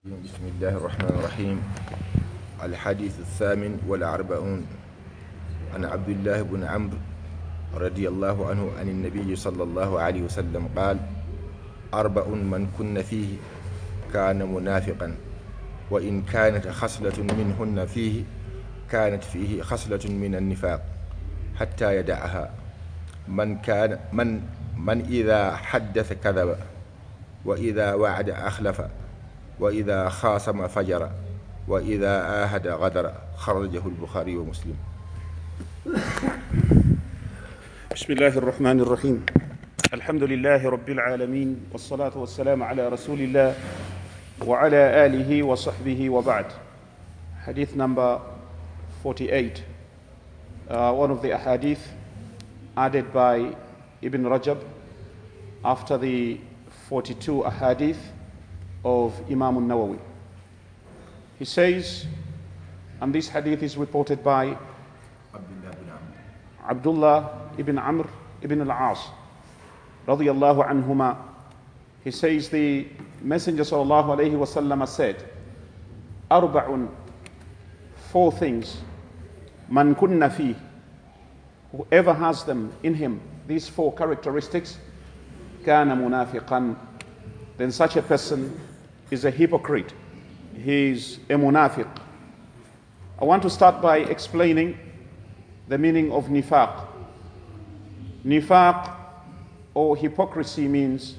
بسم الله الرحمن الرحيم. الحديث الثامن والأربعون. عن عبد الله بن عمرو رضي الله عنه عن النبي صلى الله عليه وسلم قال أربع من كن فيه كان منافقا وإن كانت خصلة منهن فيه كانت فيه خصلة من النفاق حتى يدعها. من كان من من إذا حدث كذب وإذا وعد أخلف وإذا خاصم فجر وإذا آهد غدر خرجه البخاري ومسلم. بسم الله الرحمن الرحيم. الحمد لله رب العالمين والصلاة والسلام على رسول الله وعلى آله وصحبه وبعد. Hadith number 48 uh, One of the ahadith added by Ibn Rajab after the 42 ahadith. Of Imam al-Nawawi. He says and this hadith is reported by Abdullah ibn Amr ibn al-As radiyallahu anhuma. He says the messenger sallallahu alayhi wasallam said arba'un four things man kunna fi. Whoever has them in him these four characteristics kana munafiqan then such a person is a hypocrite he is a munafiq i want to start by explaining the meaning of nifaq. Nifaq or hypocrisy means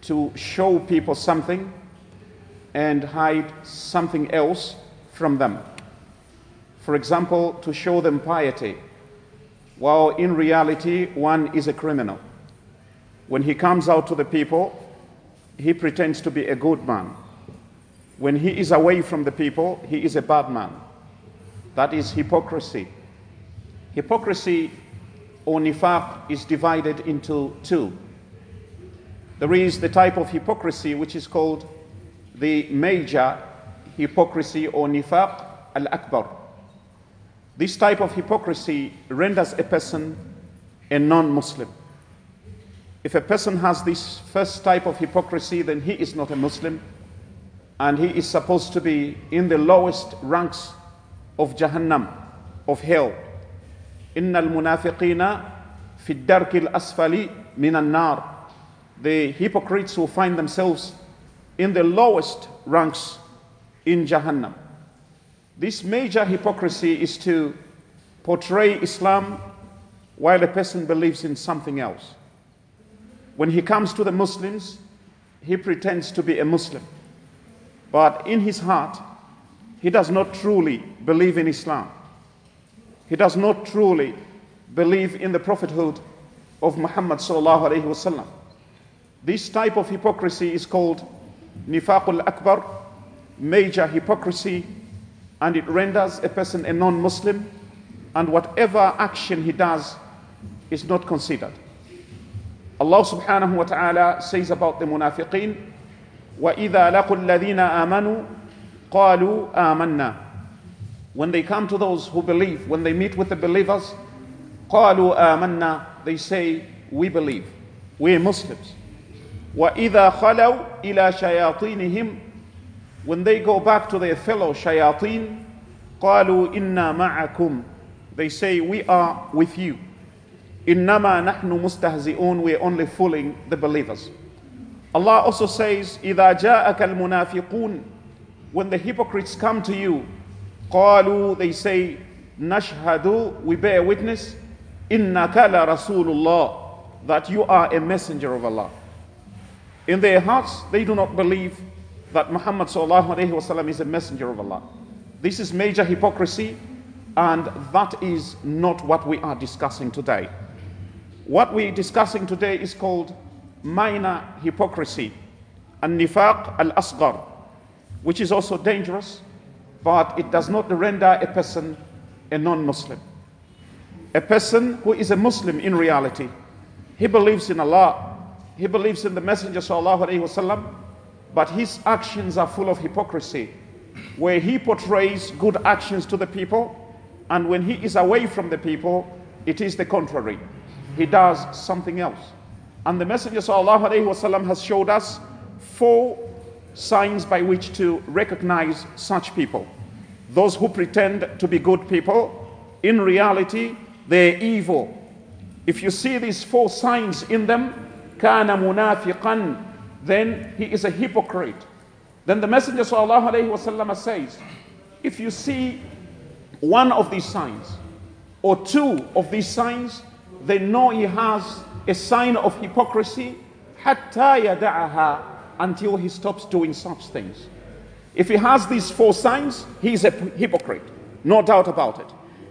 to show people something and hide something else from them. For example, to show them piety, while in reality one is a criminal. When he comes out to the people, he pretends to be a good man. When he is away from the people, he is a bad man. That is hypocrisy. Hypocrisy or nifaq is divided into two. There is the type of hypocrisy which is called the major hypocrisy or nifaq al akbar. This type of hypocrisy renders a person a non Muslim. If a person has this first type of hypocrisy, then he is not a Muslim and he is supposed to be in the lowest ranks of Jahannam, of hell. إن المنافقين في الدرك الأسفل من النار The hypocrites who find themselves in the lowest ranks in Jahannam. This major hypocrisy is to portray Islam while a person believes in something else. When he comes to the Muslims, he pretends to be a Muslim. But in his heart, he does not truly believe in Islam. He does not truly believe in the prophethood of Muhammad sallallahu alaihi wasallam. This type of hypocrisy is called nifaqul akbar, major hypocrisy, and it renders a person a non-Muslim, and whatever action he does is not considered. Allah subhanahu wa ta'ala says about the munafiqeen, وَإِذَا لَقُوا الَّذِينَ آمَنُوا قَالُوا آمَنَّا when they come to those who believe, when they meet with the believers, قالوا آمنا, they say, we believe, we are Muslims. وإذا خلوا إلى شياطينهم, when they go back to their fellow shayateen, قالوا إنا معكم, they say, we are with you. إنما نحن مستهزئون, we are only fooling the believers. Allah also says, إذا جاءك المنافقون, when the hypocrites come to you, قالوا they say نشهد we bear witness إنك لرسول الله that you are a messenger of Allah in their hearts they do not believe that Muhammad sallallahu alaihi wasallam is a messenger of Allah this is major hypocrisy and that is not what we are discussing today what we're discussing today is called minor hypocrisy and nifaq al-asghar which is also dangerous but it does not render a person a non Muslim. A person who is a Muslim in reality, he believes in Allah, he believes in the Messenger, وسلم, but his actions are full of hypocrisy, where he portrays good actions to the people, and when he is away from the people, it is the contrary. He does something else. And the Messenger وسلم, has showed us four signs by which to recognize such people. Those who pretend to be good people, in reality, they're evil. If you see these four signs in them, كان منافقا, then he is a hypocrite. Then the Messenger وسلم, says, if you see one of these signs or two of these signs, then know he has a sign of hypocrisy حتى يدعها until he stops doing such things. If he has these four signs, he is a hypocrite, no doubt about it.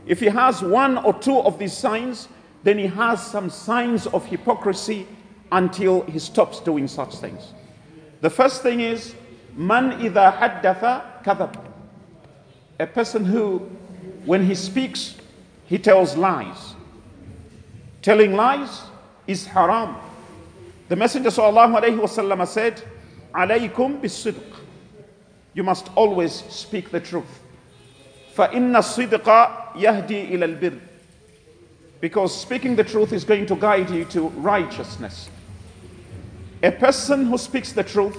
If he has one or two of these signs, then he has some signs of hypocrisy until he stops doing such things. The first thing is, man idha haddatha kadhab. A person who, when he speaks, he tells lies. Telling lies is haram. The Messenger sallallahu said, "Alaykum bis-sidq." You must always speak the truth. فَإِنَّ الصِّدْقَ يَهْدِي إِلَى الْبِرِّ Because speaking the truth is going to guide you to righteousness. A person who speaks the truth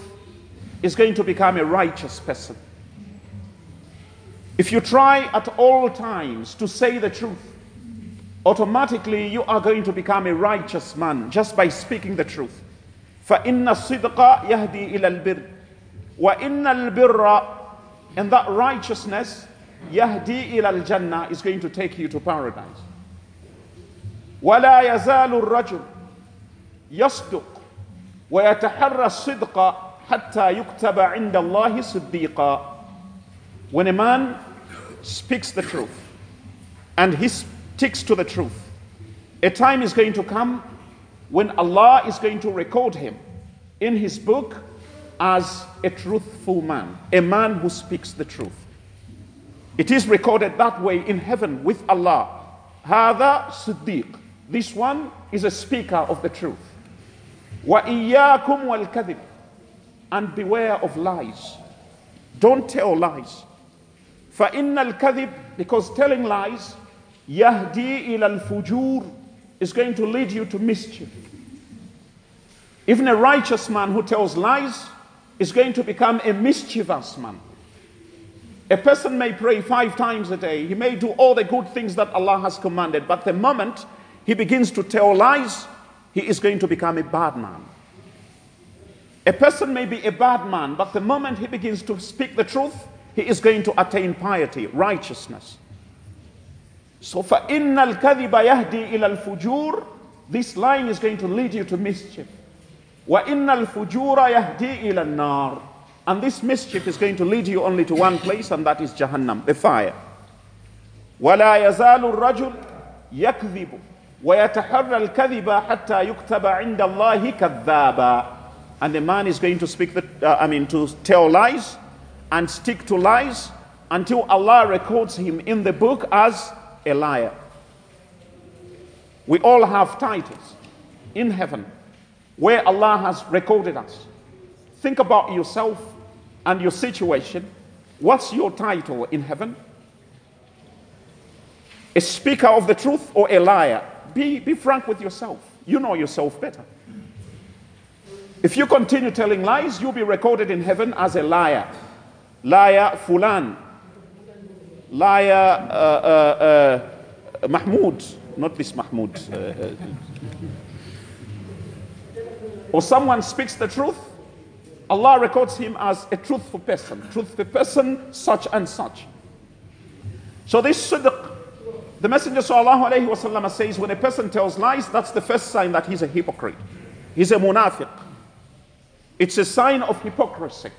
is going to become a righteous person. If you try at all times to say the truth, automatically you are going to become a righteous man just by speaking the truth. فَإِنَّ الصِّدْقَ يَهْدِي إِلَى الْبِرِّ وَإِنَّ الْبِرَّ And that righteousness, يَهْدِي إِلَى الْجَنَّةِ is going to take you to paradise. وَلَا يَزَالُ الرَّجُلُ يَصْدُقُ وَيَتَحَرَّى الصِّدْقَ حَتَّى يُكْتَبَ عِنْدَ اللَّهِ صِدِّيقًا When a man speaks the truth and he sticks to the truth. A time is going to come when Allah is going to record him in his book as a truthful man, a man who speaks the truth. It is recorded that way in heaven with Allah. Hada Siddiq. This one is a speaker of the truth. Wa iyyakum. And beware of lies. Don't tell lies. Fa innal kadhib because telling lies Yahdi ilal fujur is going to lead you to mischief. Even a righteous man who tells lies is going to become a mischievous man. A person may pray five times a day, he may do all the good things that Allah has commanded, but the moment he begins to tell lies, he is going to become a bad man. A person may be a bad man, but the moment he begins to speak the truth, he is going to attain piety, righteousness. So, فَإِنَّ الْكَذِبَ يَهْدِي إِلَى الْفُجُورِ This line is going to lead you to mischief. وَإِنَّ الْفُجُورَ يَهْدِي إِلَى النَّارِ And this mischief is going to lead you only to one place, and that is Jahannam, the fire. وَلَا يَزَالُ الرَّجُلُ يَكْذِبُ وَيَتَحَرَّى الْكَذِبَ حَتَّى يُكْتَبَ عِنْدَ اللَّهِ كَذَّابًا And the man is going to speak, the, uh, I mean, to tell lies and stick to lies until Allah records him in the book as a liar. We all have titles in heaven where Allah has recorded us. Think about yourself and your situation. What's your title in heaven? A speaker of the truth or a liar? Be, be frank with yourself. You know yourself better. If you continue telling lies, you'll be recorded in heaven as a liar. Liar Fulan Liar uh, uh, uh, Mahmoud. Not this Mahmoud. Uh, uh, or someone speaks the truth, Allah records him as a truthful person, truthful person, such and such. So this sidq, the Messenger وسلم, says when a person tells lies, that's the first sign that he's a hypocrite. He's a munafiq. It's a sign of hypocrisy.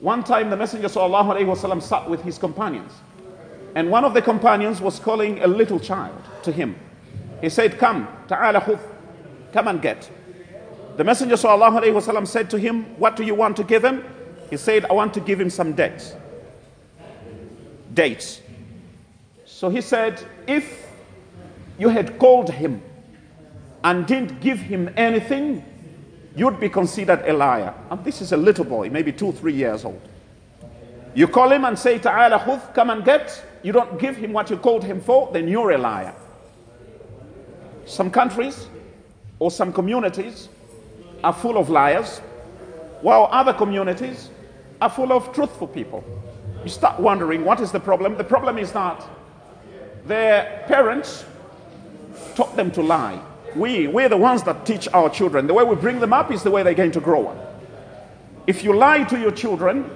One time the Messenger وسلم, sat with his companions. And one of the companions was calling a little child to him. He said, Come, ta'ala khuf, come and get. The Messenger وسلم, said to him, What do you want to give him? He said, I want to give him some dates. Dates. So he said, If you had called him and didn't give him anything, you'd be considered a liar. And this is a little boy, maybe two, three years old. You call him and say, Ta'ala khudh, come and get. You don't give him what you called him for, then you're a liar. Some countries or some communities are full of liars. while other communities are full of truthful people. You start wondering what is the problem? The problem is that their parents taught them to lie. We, we're the ones that teach our children. The way we bring them up is the way they're going to grow up. If you lie to your children,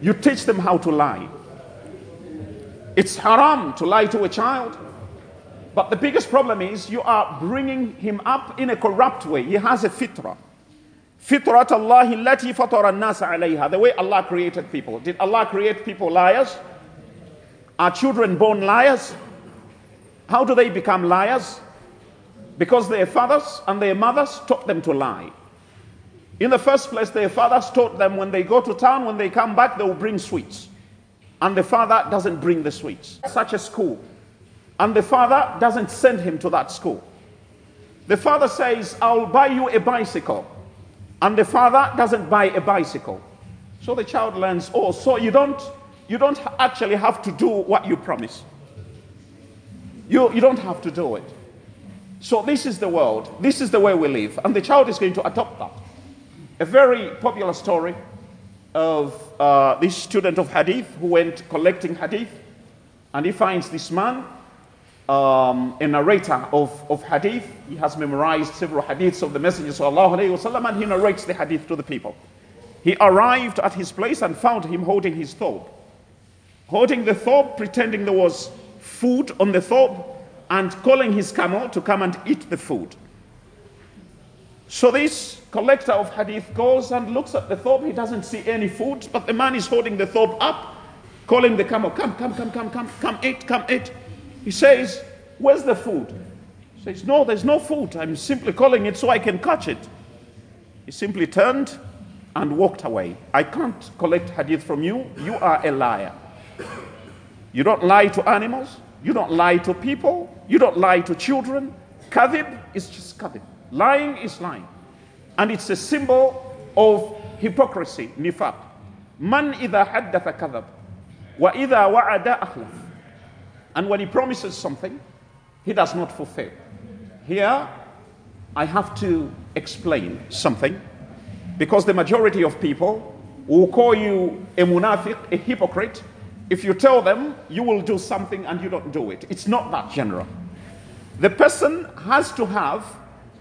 you teach them how to lie. It's haram to lie to a child. But the biggest problem is you are bringing him up in a corrupt way. He has a fitra. Fitrat Allah allati fatara nasa alayha. The way Allah created people. Did Allah create people liars? Are children born liars? How do they become liars? Because their fathers and their mothers taught them to lie. In the first place, their fathers taught them when they go to town, when they come back, they will bring sweets. And the father doesn't bring the sweets. Such a school. And the father doesn't send him to that school. The father says, I'll buy you a bicycle. And the father doesn't buy a bicycle. So the child learns, oh, so you don't, you don't actually have to do what you promise. You, you don't have to do it. So this is the world. This is the way we live. And the child is going to adopt that. A very popular story of uh, this student of hadith who went collecting hadith. And he finds this man, um, a narrator of, of hadith. He has memorized several hadiths of the Messenger وسلم, and he narrates the hadith to the people. He arrived at his place and found him holding his thobe. Holding the thobe, pretending there was food on the thobe, and calling his camel to come and eat the food. So this collector of hadith goes and looks at the thobe. He doesn't see any food, but the man is holding the thobe up, calling the camel, Come, come, come, come, come, come, eat, come, eat. He says, Where's the food? He says, No, there's no food. I'm simply calling it so I can catch it. He simply turned and walked away. I can't collect hadith from you. You are a liar. You don't lie to animals. You don't lie to people. You don't lie to children. Kadhib is just kadhib. Lying is lying. And it's a symbol of hypocrisy, nifaq. Man idha haddatha kadhab. Wa idha wa'ada akhlaf. And when he promises something, he does not fulfill. Here, I have to explain something because the majority of people will call you a munafiq, a hypocrite, if you tell them you will do something and you don't do it. It's not that general. The person has to have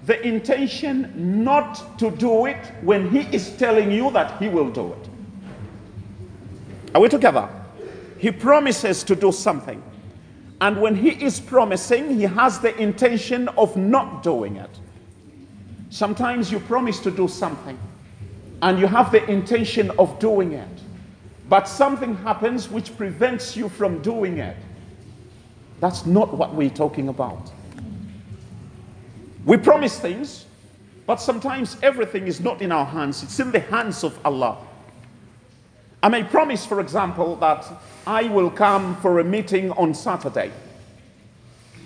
the intention not to do it when he is telling you that he will do it. Are we together? He promises to do something. And when he is promising, he has the intention of not doing it. Sometimes you promise to do something and you have the intention of doing it, but something happens which prevents you from doing it. That's not what we're talking about. We promise things, but sometimes everything is not in our hands, it's in the hands of Allah. I may promise, for example, that I will come for a meeting on Saturday.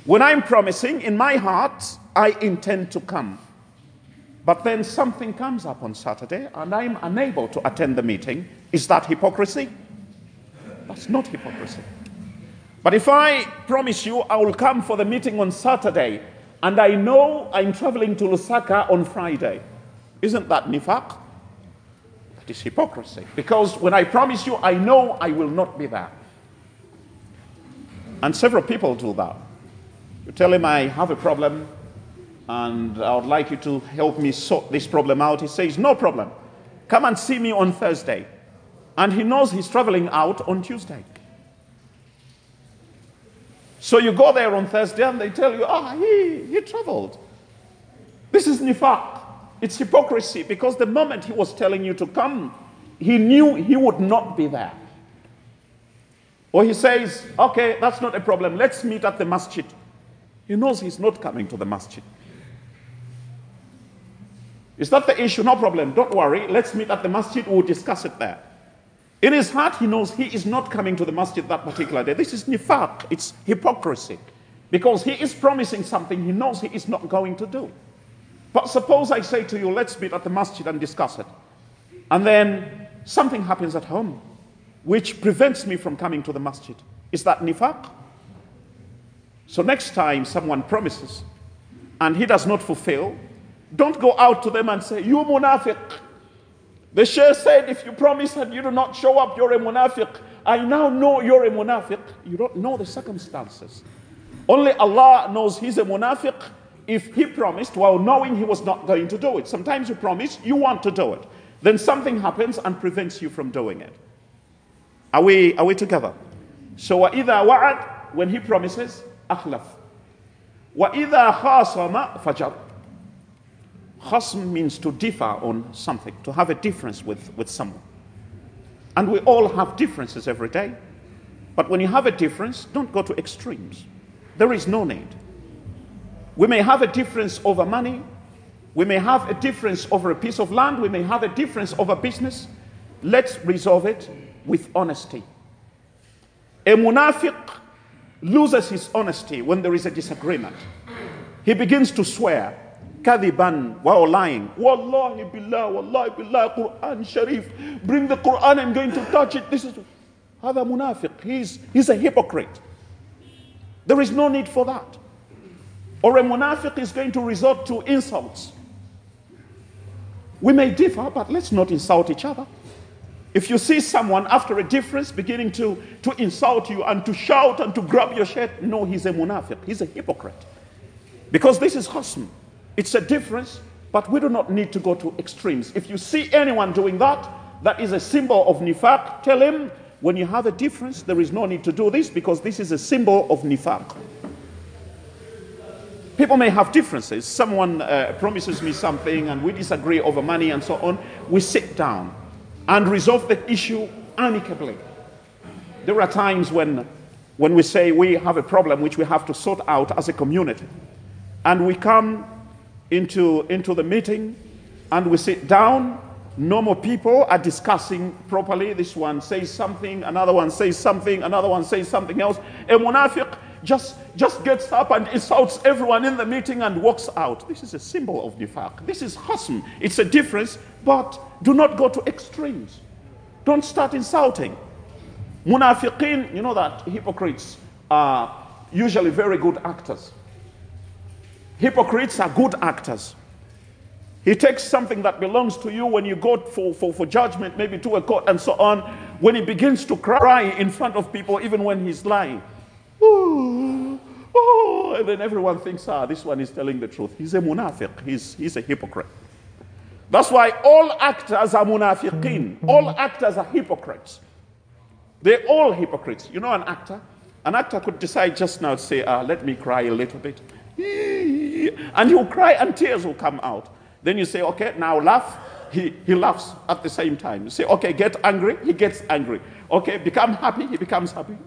When I'm promising, in my heart, I intend to come. But then something comes up on Saturday and I'm unable to attend the meeting. Is that hypocrisy? That's not hypocrisy. But if I promise you I will come for the meeting on Saturday and I know I'm traveling to Lusaka on Friday. Isn't that nifaq? That is hypocrisy. Because when I promise you, I know I will not be there. And several people do that. You tell him, I have a problem and I would like you to help me sort this problem out. He says, No problem. Come and see me on Thursday. And he knows he's traveling out on Tuesday. So you go there on Thursday and they tell you, ah, he, he traveled. This is nifaq. It's hypocrisy because the moment he was telling you to come, he knew he would not be there. Or he says, okay, that's not a problem. Let's meet at the masjid. He knows he's not coming to the masjid. Is that the issue? No problem. Don't worry. Let's meet at the masjid. We'll discuss it there. In his heart, he knows he is not coming to the masjid that particular day. This is nifaq, it's hypocrisy. Because he is promising something he knows he is not going to do. But suppose I say to you, let's meet at the masjid and discuss it. And then something happens at home which prevents me from coming to the masjid. Is that nifaq? So next time someone promises and he does not fulfill, Don't go out to them and say, You munafiq. The Shaykh said, If you promise and you do not show up, you're a munafiq. I now know you're a munafiq. You don't know the circumstances. Only Allah knows he's a munafiq if he promised while knowing he was not going to do it. Sometimes you promise, you want to do it. Then something happens and prevents you from doing it. Are we, are we together? So, وَإِذَا وَعَدْ When he promises, أَخْلَفْ وَإِذَا خَاصَمَ فَجَرْ Khasm means to differ on something, to have a difference with, with someone. And we all have differences every day. But when you have a difference, don't go to extremes. There is no need. We may have a difference over money. We may have a difference over a piece of land. We may have a difference over business. Let's resolve it with honesty. A munafiq loses his honesty when there is a disagreement. He begins to swear, kadiban, while lying. Wallahi billah, wallahi billah, Quran Sharif. Bring the Quran, I'm going to touch it. This is هذا munafiq. He's, he's a hypocrite. There is no need for that. Or a munafiq is going to resort to insults. We may differ, but let's not insult each other. If you see someone after a difference beginning to, to insult you and to shout and to grab your shirt, no, he's a munafiq. He's a hypocrite. Because this is khasm. It's a difference, but we do not need to go to extremes. If you see anyone doing that, that is a symbol of nifaq. Tell him, when you have a difference, there is no need to do this because this is a symbol of nifaq. People may have differences. Someone uh, promises me something and we disagree over money and so on. We sit down and resolve the issue amicably. There are times when, when we say we have a problem which we have to sort out as a community. And we come into, into the meeting and we sit down. Normal people are discussing properly. This one says something, another one says something, another one says something else. A munafiq just, just gets up and insults everyone in the meeting and walks out. This is a symbol of nifaq. This is khasm. It's a difference, but do not go to extremes. Don't start insulting. Munafiqin, you know that hypocrites are usually very good actors. Hypocrites are good actors. He takes something that belongs to you when you go for, for, for judgment, maybe to a court and so on. When he begins to cry in front of people, even when he's lying, oh, oh, and then everyone thinks, ah, this one is telling the truth. He's a munafiq, he's, he's a hypocrite. That's why all actors are munafiqeen. All actors are hypocrites. They're all hypocrites. You know an actor? An actor could decide just now to say, ah, let me cry a little bit. And he'll cry and tears will come out. Then you say, okay, now laugh. He, he laughs at the same time. You say, okay, get angry. He gets angry. Okay, become happy. He becomes happy.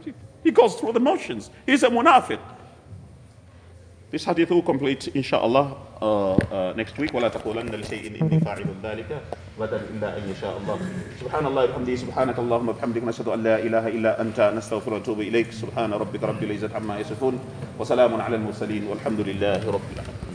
He goes through the motions. He's a munafiq. This hadith will complete, inshallah, uh, uh, next week. ولا تقولن لشيء إني فاعل ذلك غدا إلا أن يشاء الله. سبحان الله وبحمده سبحانك اللهم وبحمدك نشهد أن لا إله إلا أنت نستغفر ونتوب إليك سبحان ربك رب العزة عما يصفون وسلام على المرسلين والحمد لله رب العالمين.